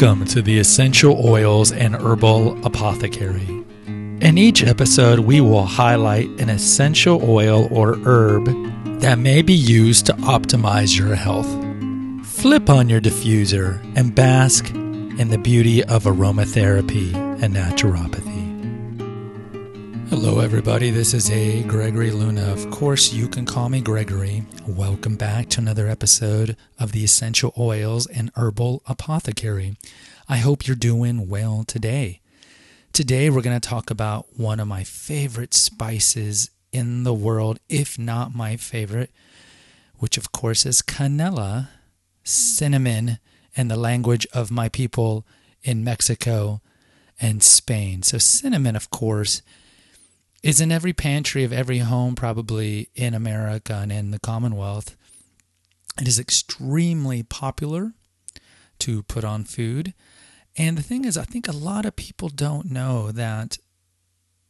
Welcome to the Essential Oils and Herbal Apothecary. In each episode, we will highlight an essential oil or herb that may be used to optimize your health. Flip on your diffuser and bask in the beauty of aromatherapy and naturopathy. Hello, everybody. This is A. Gregory Luna. Of course, you can call me Gregory. Welcome back to another episode of the Essential Oils and Herbal Apothecary. I hope you're doing well today. Today, we're going to talk about one of my favorite spices in the world, if not my favorite, which of course is canela, cinnamon, and the language of my people in Mexico and Spain. So, cinnamon, of course, is in every pantry of every home, probably in America and in the Commonwealth. It is extremely popular to put on food. And the thing is, I think a lot of people don't know that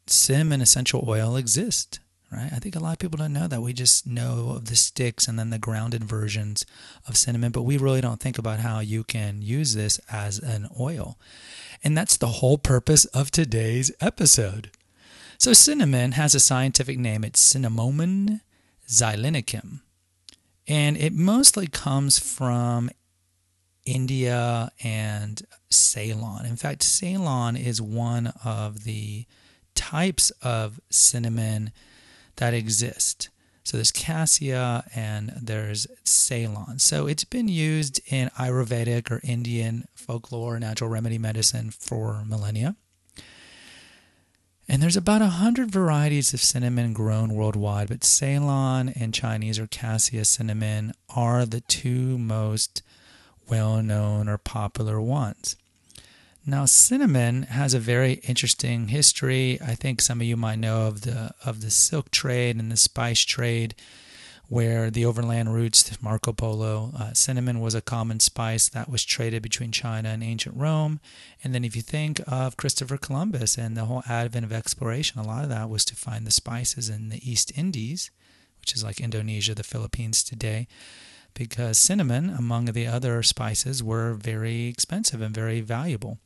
cinnamon essential oil exists, right? I think a lot of people don't know that. We just know of the sticks and then the grounded versions of cinnamon, but we really don't think about how you can use this as an oil. And that's the whole purpose of today's episode. So cinnamon has a scientific name. It's Cinnamomum zeylanicum. And it mostly comes from India and Ceylon. In fact, Ceylon is one of the types of cinnamon that exist. So there's cassia and there's Ceylon. So it's been used in Ayurvedic or Indian folklore, natural remedy medicine for millennia. And there's about a hundred varieties of cinnamon grown worldwide, but Ceylon and Chinese or cassia cinnamon are the two most well known or popular ones. Now, cinnamon has a very interesting history. I think some of you might know of the of the silk trade and the spice trade where the overland routes, Marco Polo, uh, cinnamon was a common spice that was traded between China and ancient Rome. And then if you think of Christopher Columbus and the whole advent of exploration, a lot of that was to find the spices in the East Indies, which is like Indonesia, the Philippines today, because cinnamon, among the other spices, were very expensive and very valuable.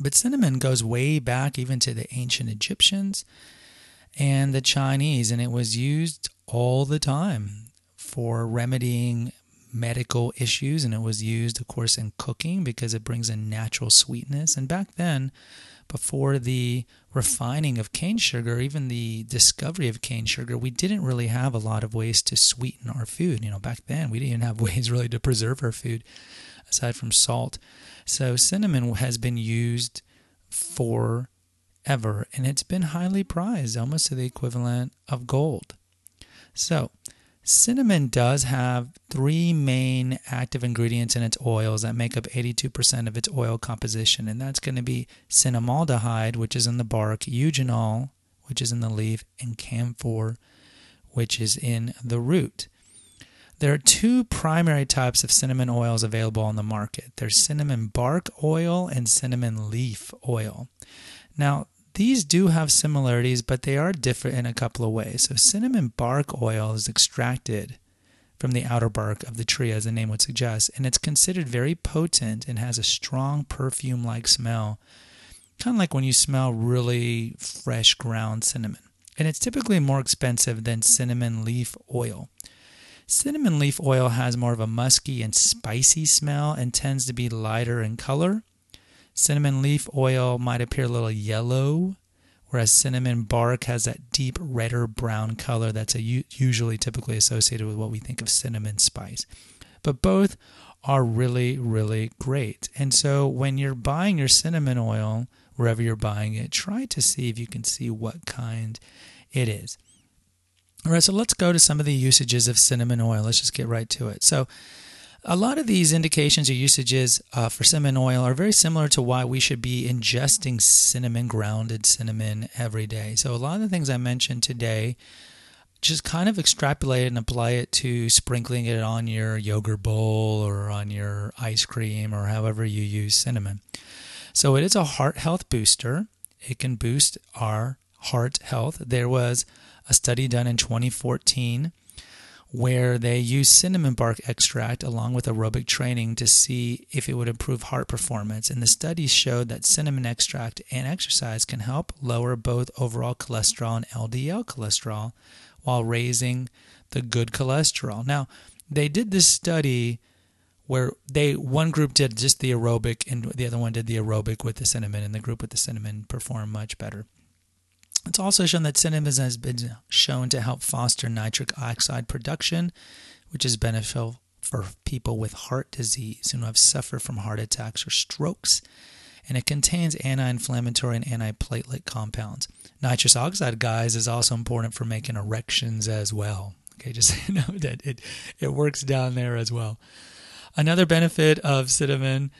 But cinnamon goes way back even to the ancient Egyptians and the Chinese, and it was used all the time for remedying medical issues. And it was used, of course, in cooking because it brings a natural sweetness. And back then, before the refining of cane sugar, even the discovery of cane sugar, we didn't really have a lot of ways to sweeten our food. You know, back then we didn't even have ways really to preserve our food aside from salt. So cinnamon has been used for ever, and it's been highly prized, almost to the equivalent of gold. So, cinnamon does have three main active ingredients in its oils that make up 82% of its oil composition, and that's going to be cinnamaldehyde, which is in the bark, eugenol, which is in the leaf, and camphor, which is in the root. There are two primary types of cinnamon oils available on the market. There's cinnamon bark oil and cinnamon leaf oil. Now, these do have similarities, but they are different in a couple of ways. So, cinnamon bark oil is extracted from the outer bark of the tree, as the name would suggest, and it's considered very potent and has a strong perfume like smell, kind of like when you smell really fresh ground cinnamon. And it's typically more expensive than cinnamon leaf oil. Cinnamon leaf oil has more of a musky and spicy smell and tends to be lighter in color Cinnamon leaf oil might appear a little yellow, whereas cinnamon bark has that deep redder brown color that's usually typically associated with what we think of cinnamon spice. But both are really, really great. And so when you're buying your cinnamon oil, wherever you're buying it, try to see if you can see what kind it is. All right, so let's go to some of the usages of cinnamon oil. Let's just get right to it. So, a lot of these indications or usages uh, for cinnamon oil are very similar to why we should be ingesting cinnamon, grounded cinnamon every day. So, a lot of the things I mentioned today, just kind of extrapolate and apply it to sprinkling it on your yogurt bowl or on your ice cream or however you use cinnamon. So, it is a heart health booster. It can boost our heart health. There was a study done in 2014 where they use cinnamon bark extract along with aerobic training to see if it would improve heart performance. And the studies showed that cinnamon extract and exercise can help lower both overall cholesterol and LDL cholesterol while raising the good cholesterol. Now, they did this study where they one group did just the aerobic and the other one did the aerobic with the cinnamon and the group with the cinnamon performed much better. It's also shown that cinnamon has been shown to help foster nitric oxide production, which is beneficial for people with heart disease who have suffered from heart attacks or strokes. And it contains anti inflammatory and antiplatelet compounds. Nitrous oxide, guys, is also important for making erections as well. Okay, just know that it, it works down there as well. Another benefit of cinnamon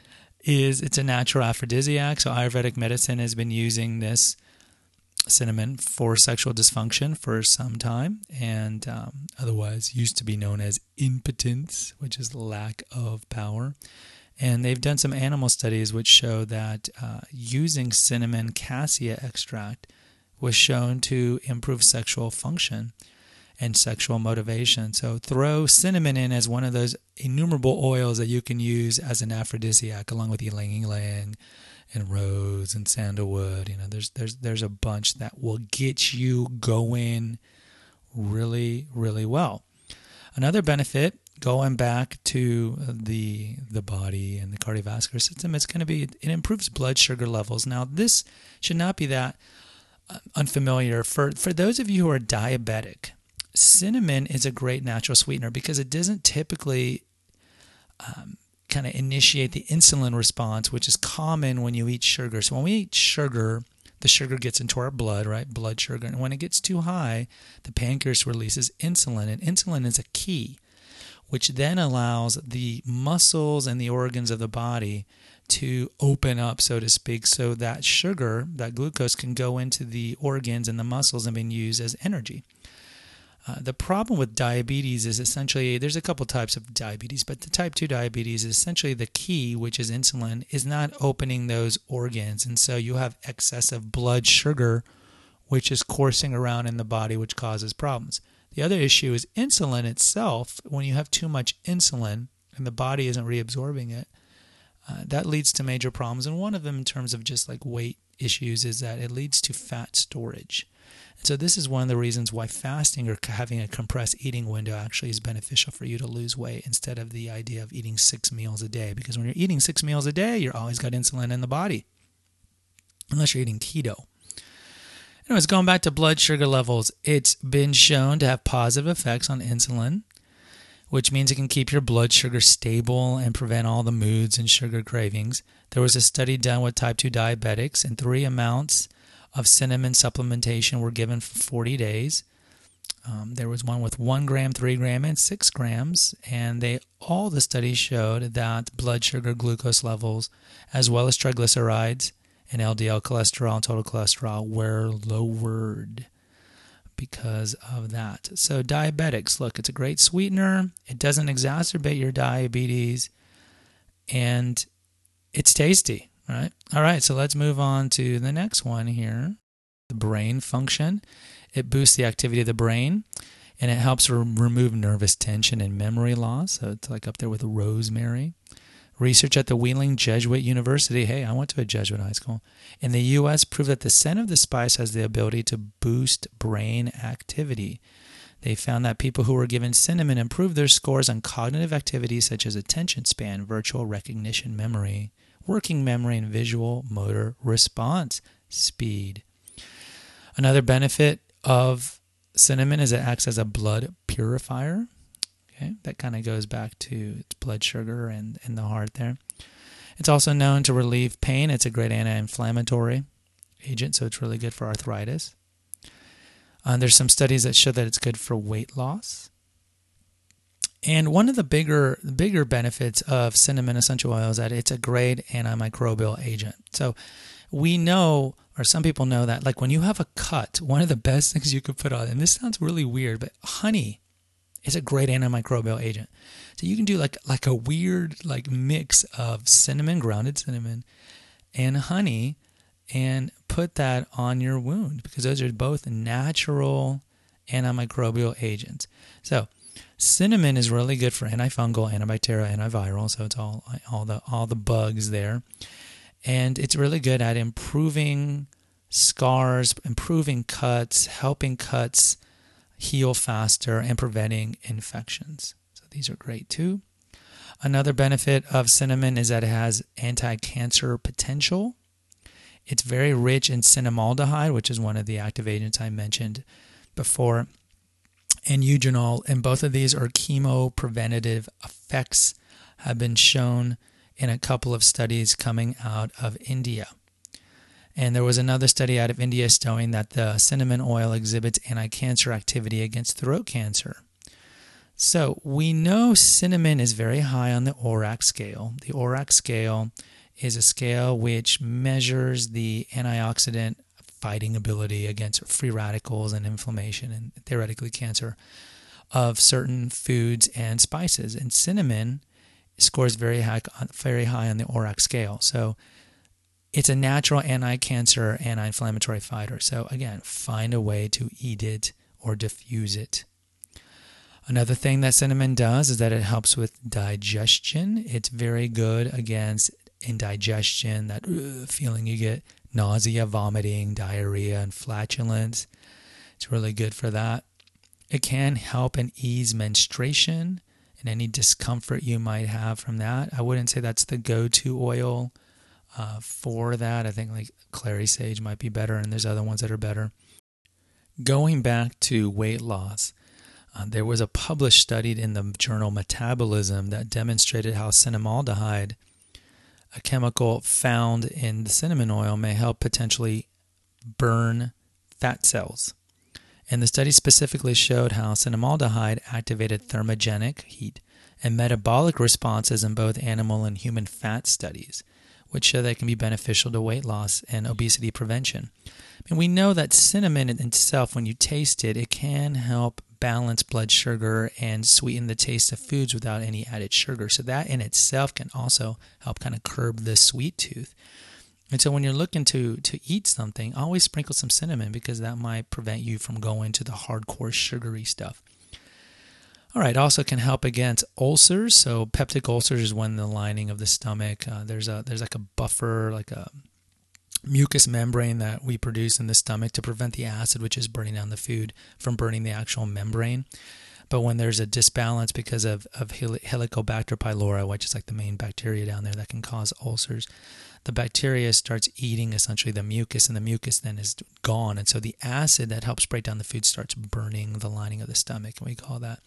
is it's a natural aphrodisiac. So Ayurvedic medicine has been using this cinnamon for sexual dysfunction for some time, and um, otherwise used to be known as impotence, which is lack of power. And they've done some animal studies which show that uh, using cinnamon cassia extract was shown to improve sexual function and sexual motivation. So throw cinnamon in as one of those innumerable oils that you can use as an aphrodisiac, along with ylang ylang and rose and sandalwood. You know, there's there's there's a bunch that will get you going really really well. Another benefit going back to the the body and the cardiovascular system it's going to be it improves blood sugar levels. Now this should not be that uh, unfamiliar for for those of you who are diabetic. Cinnamon is a great natural sweetener because it doesn't typically um, kind of initiate the insulin response, which is common when you eat sugar. So when we eat sugar, the sugar gets into our blood, right? Blood sugar. And when it gets too high, the pancreas releases insulin. And insulin is a key, which then allows the muscles and the organs of the body to open up, so to speak, so that sugar, that glucose, can go into the organs and the muscles and be used as energy. Uh, the problem with diabetes is essentially there's a couple types of diabetes, but the type 2 diabetes is essentially the key, which is insulin, is not opening those organs. And so you have excessive blood sugar, which is coursing around in the body, which causes problems. The other issue is insulin itself. When you have too much insulin and the body isn't reabsorbing it, uh, that leads to major problems. And one of them, in terms of just like weight issues, is that it leads to fat storage. So this is one of the reasons why fasting or having a compressed eating window actually is beneficial for you to lose weight instead of the idea of eating six meals a day. Because when you're eating six meals a day, you're always got insulin in the body, unless you're eating keto. Anyways, going back to blood sugar levels, it's been shown to have positive effects on insulin, which means it can keep your blood sugar stable and prevent all the moods and sugar cravings. There was a study done with type 2 diabetics, and three amounts of cinnamon supplementation were given for 40 days. Um, there was one with one gram, three gram, and six grams, and they all the studies showed that blood sugar, glucose levels, as well as triglycerides and LDL cholesterol and total cholesterol were lowered because of that. So diabetics, look, it's a great sweetener. It doesn't exacerbate your diabetes, and it's tasty. Right. All right. So let's move on to the next one here the brain function. It boosts the activity of the brain and it helps re- remove nervous tension and memory loss. So it's like up there with rosemary. Research at the Wheeling Jesuit University, hey, I went to a Jesuit high school, in the U.S. proved that the scent of the spice has the ability to boost brain activity. They found that people who were given cinnamon improved their scores on cognitive activities such as attention span, virtual recognition, memory, working memory, and visual motor response speed. Another benefit of cinnamon is it acts as a blood purifier. Okay, that kind of goes back to its blood sugar and, and the heart there. It's also known to relieve pain. It's a great anti inflammatory agent, so it's really good for arthritis. Uh, there's some studies that show that it's good for weight loss. And one of the bigger bigger benefits of cinnamon essential oil is that it's a great antimicrobial agent. So we know, or some people know that, like when you have a cut, one of the best things you could put on, and this sounds really weird, but honey is a great antimicrobial agent. So you can do like like a weird like mix of cinnamon, grounded cinnamon, and honey, and put that on your wound because those are both natural antimicrobial agents. So Cinnamon is really good for antifungal, antibacterial, antiviral, so it's all all the all the bugs there. And it's really good at improving scars, improving cuts, helping cuts heal faster and preventing infections. So these are great too. Another benefit of cinnamon is that it has anti-cancer potential. It's very rich in cinnamaldehyde, which is one of the active agents I mentioned before and eugenol, and both of these are chemopreventative effects have been shown in a couple of studies coming out of India. And there was another study out of India showing that the cinnamon oil exhibits anti cancer activity against throat cancer. So we know cinnamon is very high on the ORAC scale. The ORAC scale is a scale which measures the antioxidant fighting ability against free radicals and inflammation and theoretically cancer of certain foods and spices. And cinnamon scores very high, very high on the ORAC scale. So it's a natural anti-cancer, anti-inflammatory fighter. So again, find a way to eat it or diffuse it. Another thing that cinnamon does is that it helps with digestion. It's very good against indigestion, that uh, feeling you get nausea, vomiting, diarrhea, and flatulence. It's really good for that. It can help and ease menstruation and any discomfort you might have from that. I wouldn't say that's the go to oil uh, for that. I think like clary sage might be better, and there's other ones that are better. Going back to weight loss, uh, there was a published study in the journal Metabolism that demonstrated how cinnamaldehyde a chemical found in the cinnamon oil may help potentially burn fat cells. And the study specifically showed how cinnamaldehyde activated thermogenic heat and metabolic responses in both animal and human fat studies, which show that it can be beneficial to weight loss and obesity prevention. And we know that cinnamon in itself, when you taste it, it can help balance blood sugar and sweeten the taste of foods without any added sugar. So that in itself can also help kind of curb the sweet tooth. And so when you're looking to to eat something, always sprinkle some cinnamon because that might prevent you from going to the hardcore sugary stuff. All right, also can help against ulcers. So peptic ulcers is when the lining of the stomach uh, there's a there's like a buffer, like a mucous membrane that we produce in the stomach to prevent the acid, which is burning down the food, from burning the actual membrane. But when there's a disbalance because of, of Helicobacter pylori, which is like the main bacteria down there that can cause ulcers, the bacteria starts eating essentially the mucus, and the mucus then is gone. And so the acid that helps break down the food starts burning the lining of the stomach. And we call that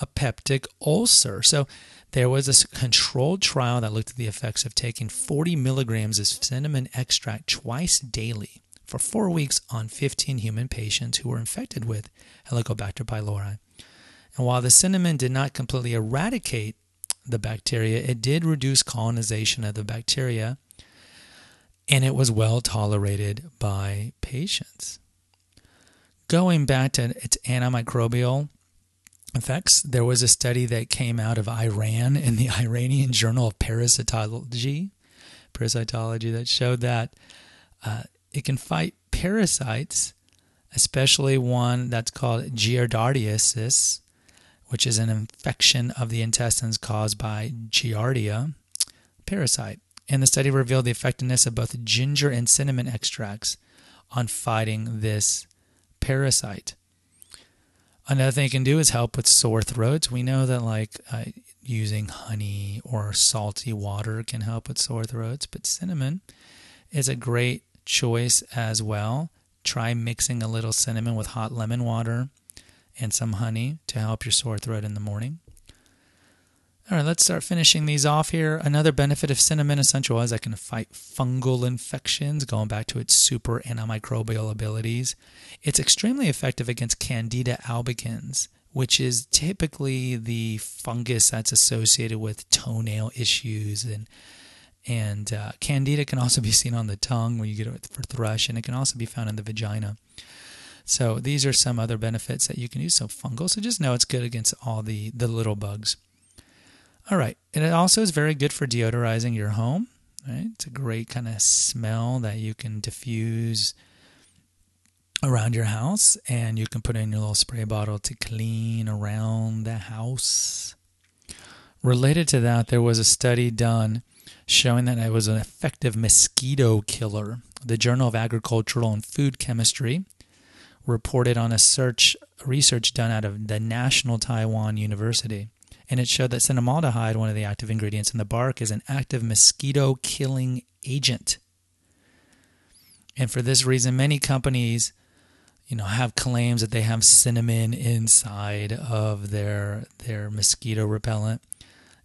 a peptic ulcer. So there was a controlled trial that looked at the effects of taking 40 milligrams of cinnamon extract twice daily for four weeks on 15 human patients who were infected with Helicobacter pylori. And while the cinnamon did not completely eradicate the bacteria, it did reduce colonization of the bacteria and it was well tolerated by patients. Going back to its antimicrobial effects. There was a study that came out of Iran in the Iranian Journal of Parasitology, parasitology that showed that uh, it can fight parasites, especially one that's called giardiasis, which is an infection of the intestines caused by Giardia parasite. And the study revealed the effectiveness of both ginger and cinnamon extracts on fighting this parasite. Another thing it can do is help with sore throats. We know that like uh, using honey or salty water can help with sore throats, but cinnamon is a great choice as well. Try mixing a little cinnamon with hot lemon water and some honey to help your sore throat in the morning. All right, let's start finishing these off here. Another benefit of cinnamon essential is that it can fight fungal infections, going back to its super antimicrobial abilities. It's extremely effective against Candida albicans, which is typically the fungus that's associated with toenail issues and and uh, candida can also be seen on the tongue when you get it for thrush, and it can also be found in the vagina. So these are some other benefits that you can use. So fungal, so just know it's good against all the the little bugs. All right. And it also is very good for deodorizing your home. Right? It's a great kind of smell that you can diffuse around your house and you can put in your little spray bottle to clean around the house. Related to that, there was a study done showing that it was an effective mosquito killer. The Journal of Agricultural and Food Chemistry reported on a search research done out of the National Taiwan University. And it showed that cinnamaldehyde, one of the active ingredients in the bark, is an active mosquito killing agent. And for this reason, many companies, you know, have claims that they have cinnamon inside of their their mosquito repellent.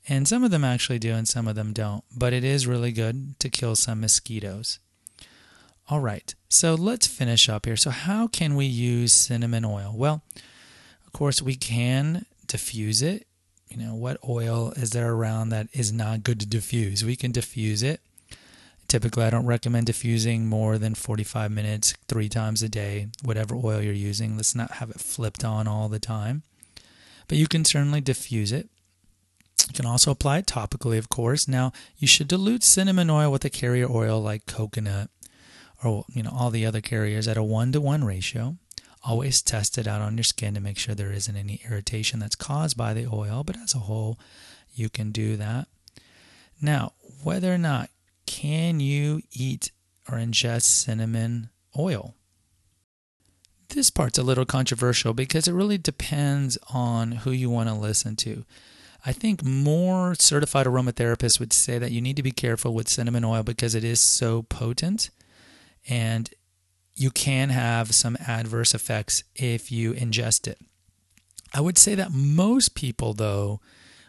And some of them actually do and some of them don't. But it is really good to kill some mosquitoes. All right, so let's finish up here. So, how can we use cinnamon oil? Well, of course, we can diffuse it. You know, what oil is there around that is not good to diffuse? We can diffuse it. Typically, I don't recommend diffusing more than 45 minutes, three times a day, whatever oil you're using. Let's not have it flipped on all the time. But you can certainly diffuse it. You can also apply it topically, of course. Now, you should dilute cinnamon oil with a carrier oil like coconut or you know all the other carriers at a 1 to 1 ratio. Always test it out on your skin to make sure there isn't any irritation that's caused by the oil, but as a whole, you can do that. Now, whether or not can you eat or ingest cinnamon oil? This part's a little controversial because it really depends on who you want to listen to. I think more certified aromatherapists would say that you need to be careful with cinnamon oil because it is so potent and you can have some adverse effects if you ingest it. I would say that most people, though,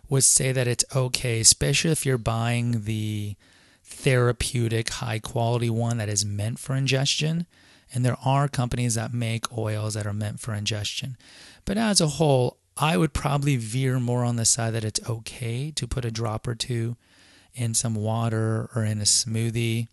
would say that it's okay, especially if you're buying the therapeutic, high quality one that is meant for ingestion. And there are companies that make oils that are meant for ingestion. But as a whole, I would probably veer more on the side that it's okay to put a drop or two in some water or in a smoothie.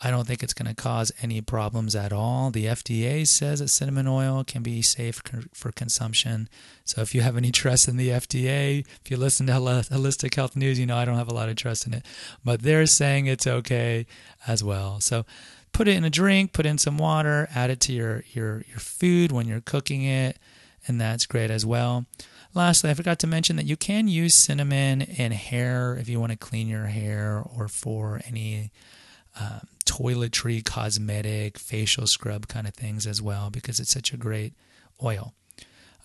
I don't think it's going to cause any problems at all. The FDA says that cinnamon oil can be safe for consumption. So if you have any trust in the FDA, if you listen to Holistic Health News, you know I don't have a lot of trust in it. But they're saying it's okay as well. So put it in a drink, put in some water, add it to your your your food when you're cooking it and that's great as well. Lastly, I forgot to mention that you can use cinnamon in hair if you want to clean your hair or for any um, toiletry, cosmetic, facial scrub kind of things as well because it's such a great oil.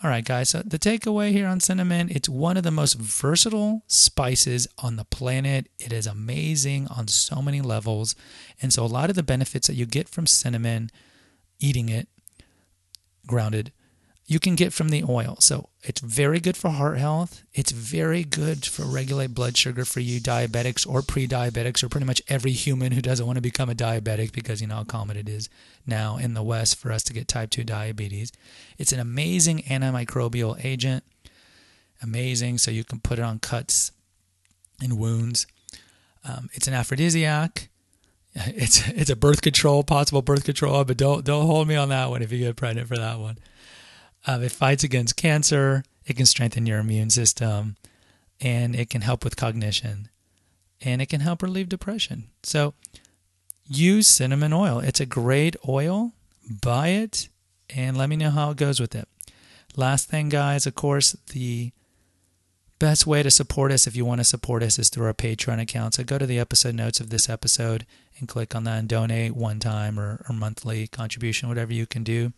All right, guys, so the takeaway here on cinnamon it's one of the most versatile spices on the planet. It is amazing on so many levels. And so, a lot of the benefits that you get from cinnamon, eating it grounded, you can get from the oil. So it's very good for heart health. It's very good for regulate blood sugar for you diabetics or pre-diabetics or pretty much every human who doesn't want to become a diabetic because you know how common it is now in the West for us to get type 2 diabetes. It's an amazing antimicrobial agent. Amazing. So you can put it on cuts and wounds. Um, it's an aphrodisiac. It's it's a birth control, possible birth control, but don't don't hold me on that one if you get pregnant for that one. Uh, it fights against cancer. It can strengthen your immune system, and it can help with cognition, and it can help relieve depression. So, use cinnamon oil. It's a great oil. Buy it, and let me know how it goes with it. Last thing, guys, of course, the best way to support us if you want to support us is through our Patreon account. So go to the episode notes of this episode and click on that and donate one time or, or monthly contribution, whatever you can do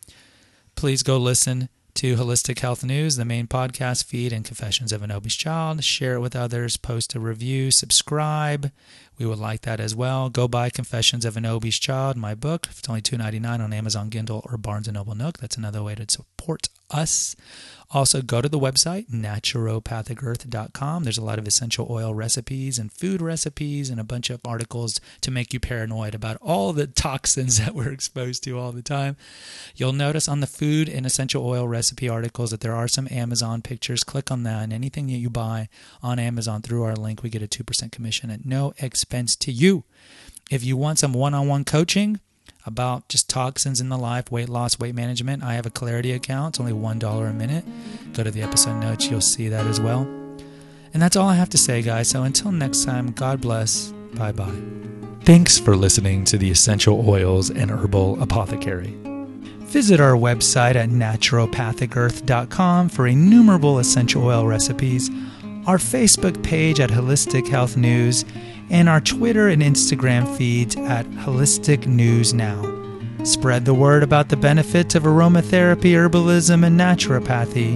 please go listen to Holistic Health News, the main podcast feed, and Confessions of an Obese Child. Share it with others, post a review, subscribe. We would like that as well. Go buy Confessions of an Obese Child, my book. It's only $2.99 on Amazon Kindle or Barnes & Noble Nook. That's another way to support us. Also, go to the website, naturopathicearth.com. There's a lot of essential oil recipes and food recipes and a bunch of articles to make you paranoid about all the toxins that we're exposed to all the time. You'll notice on the food and essential oil recipe articles that there are some Amazon pictures. Click on that, and anything that you buy on Amazon through our link, we get a 2% commission at no expense to you. If you want some one on one coaching, about just toxins in the life, weight loss, weight management, I have a Clarity account. It's only $1 a minute. Go to the episode notes, you'll see that as well. And that's all I have to say, guys. So until next time, God bless. Bye bye. Thanks for listening to the Essential Oils and Herbal Apothecary. Visit our website at naturopathicearth.com for innumerable essential oil recipes, our Facebook page at Holistic Health News, and our Twitter and Instagram feeds at Holistic News Now. Spread the word about the benefits of aromatherapy, herbalism, and naturopathy.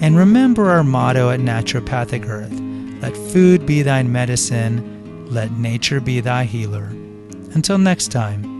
And remember our motto at Naturopathic Earth let food be thy medicine, let nature be thy healer. Until next time.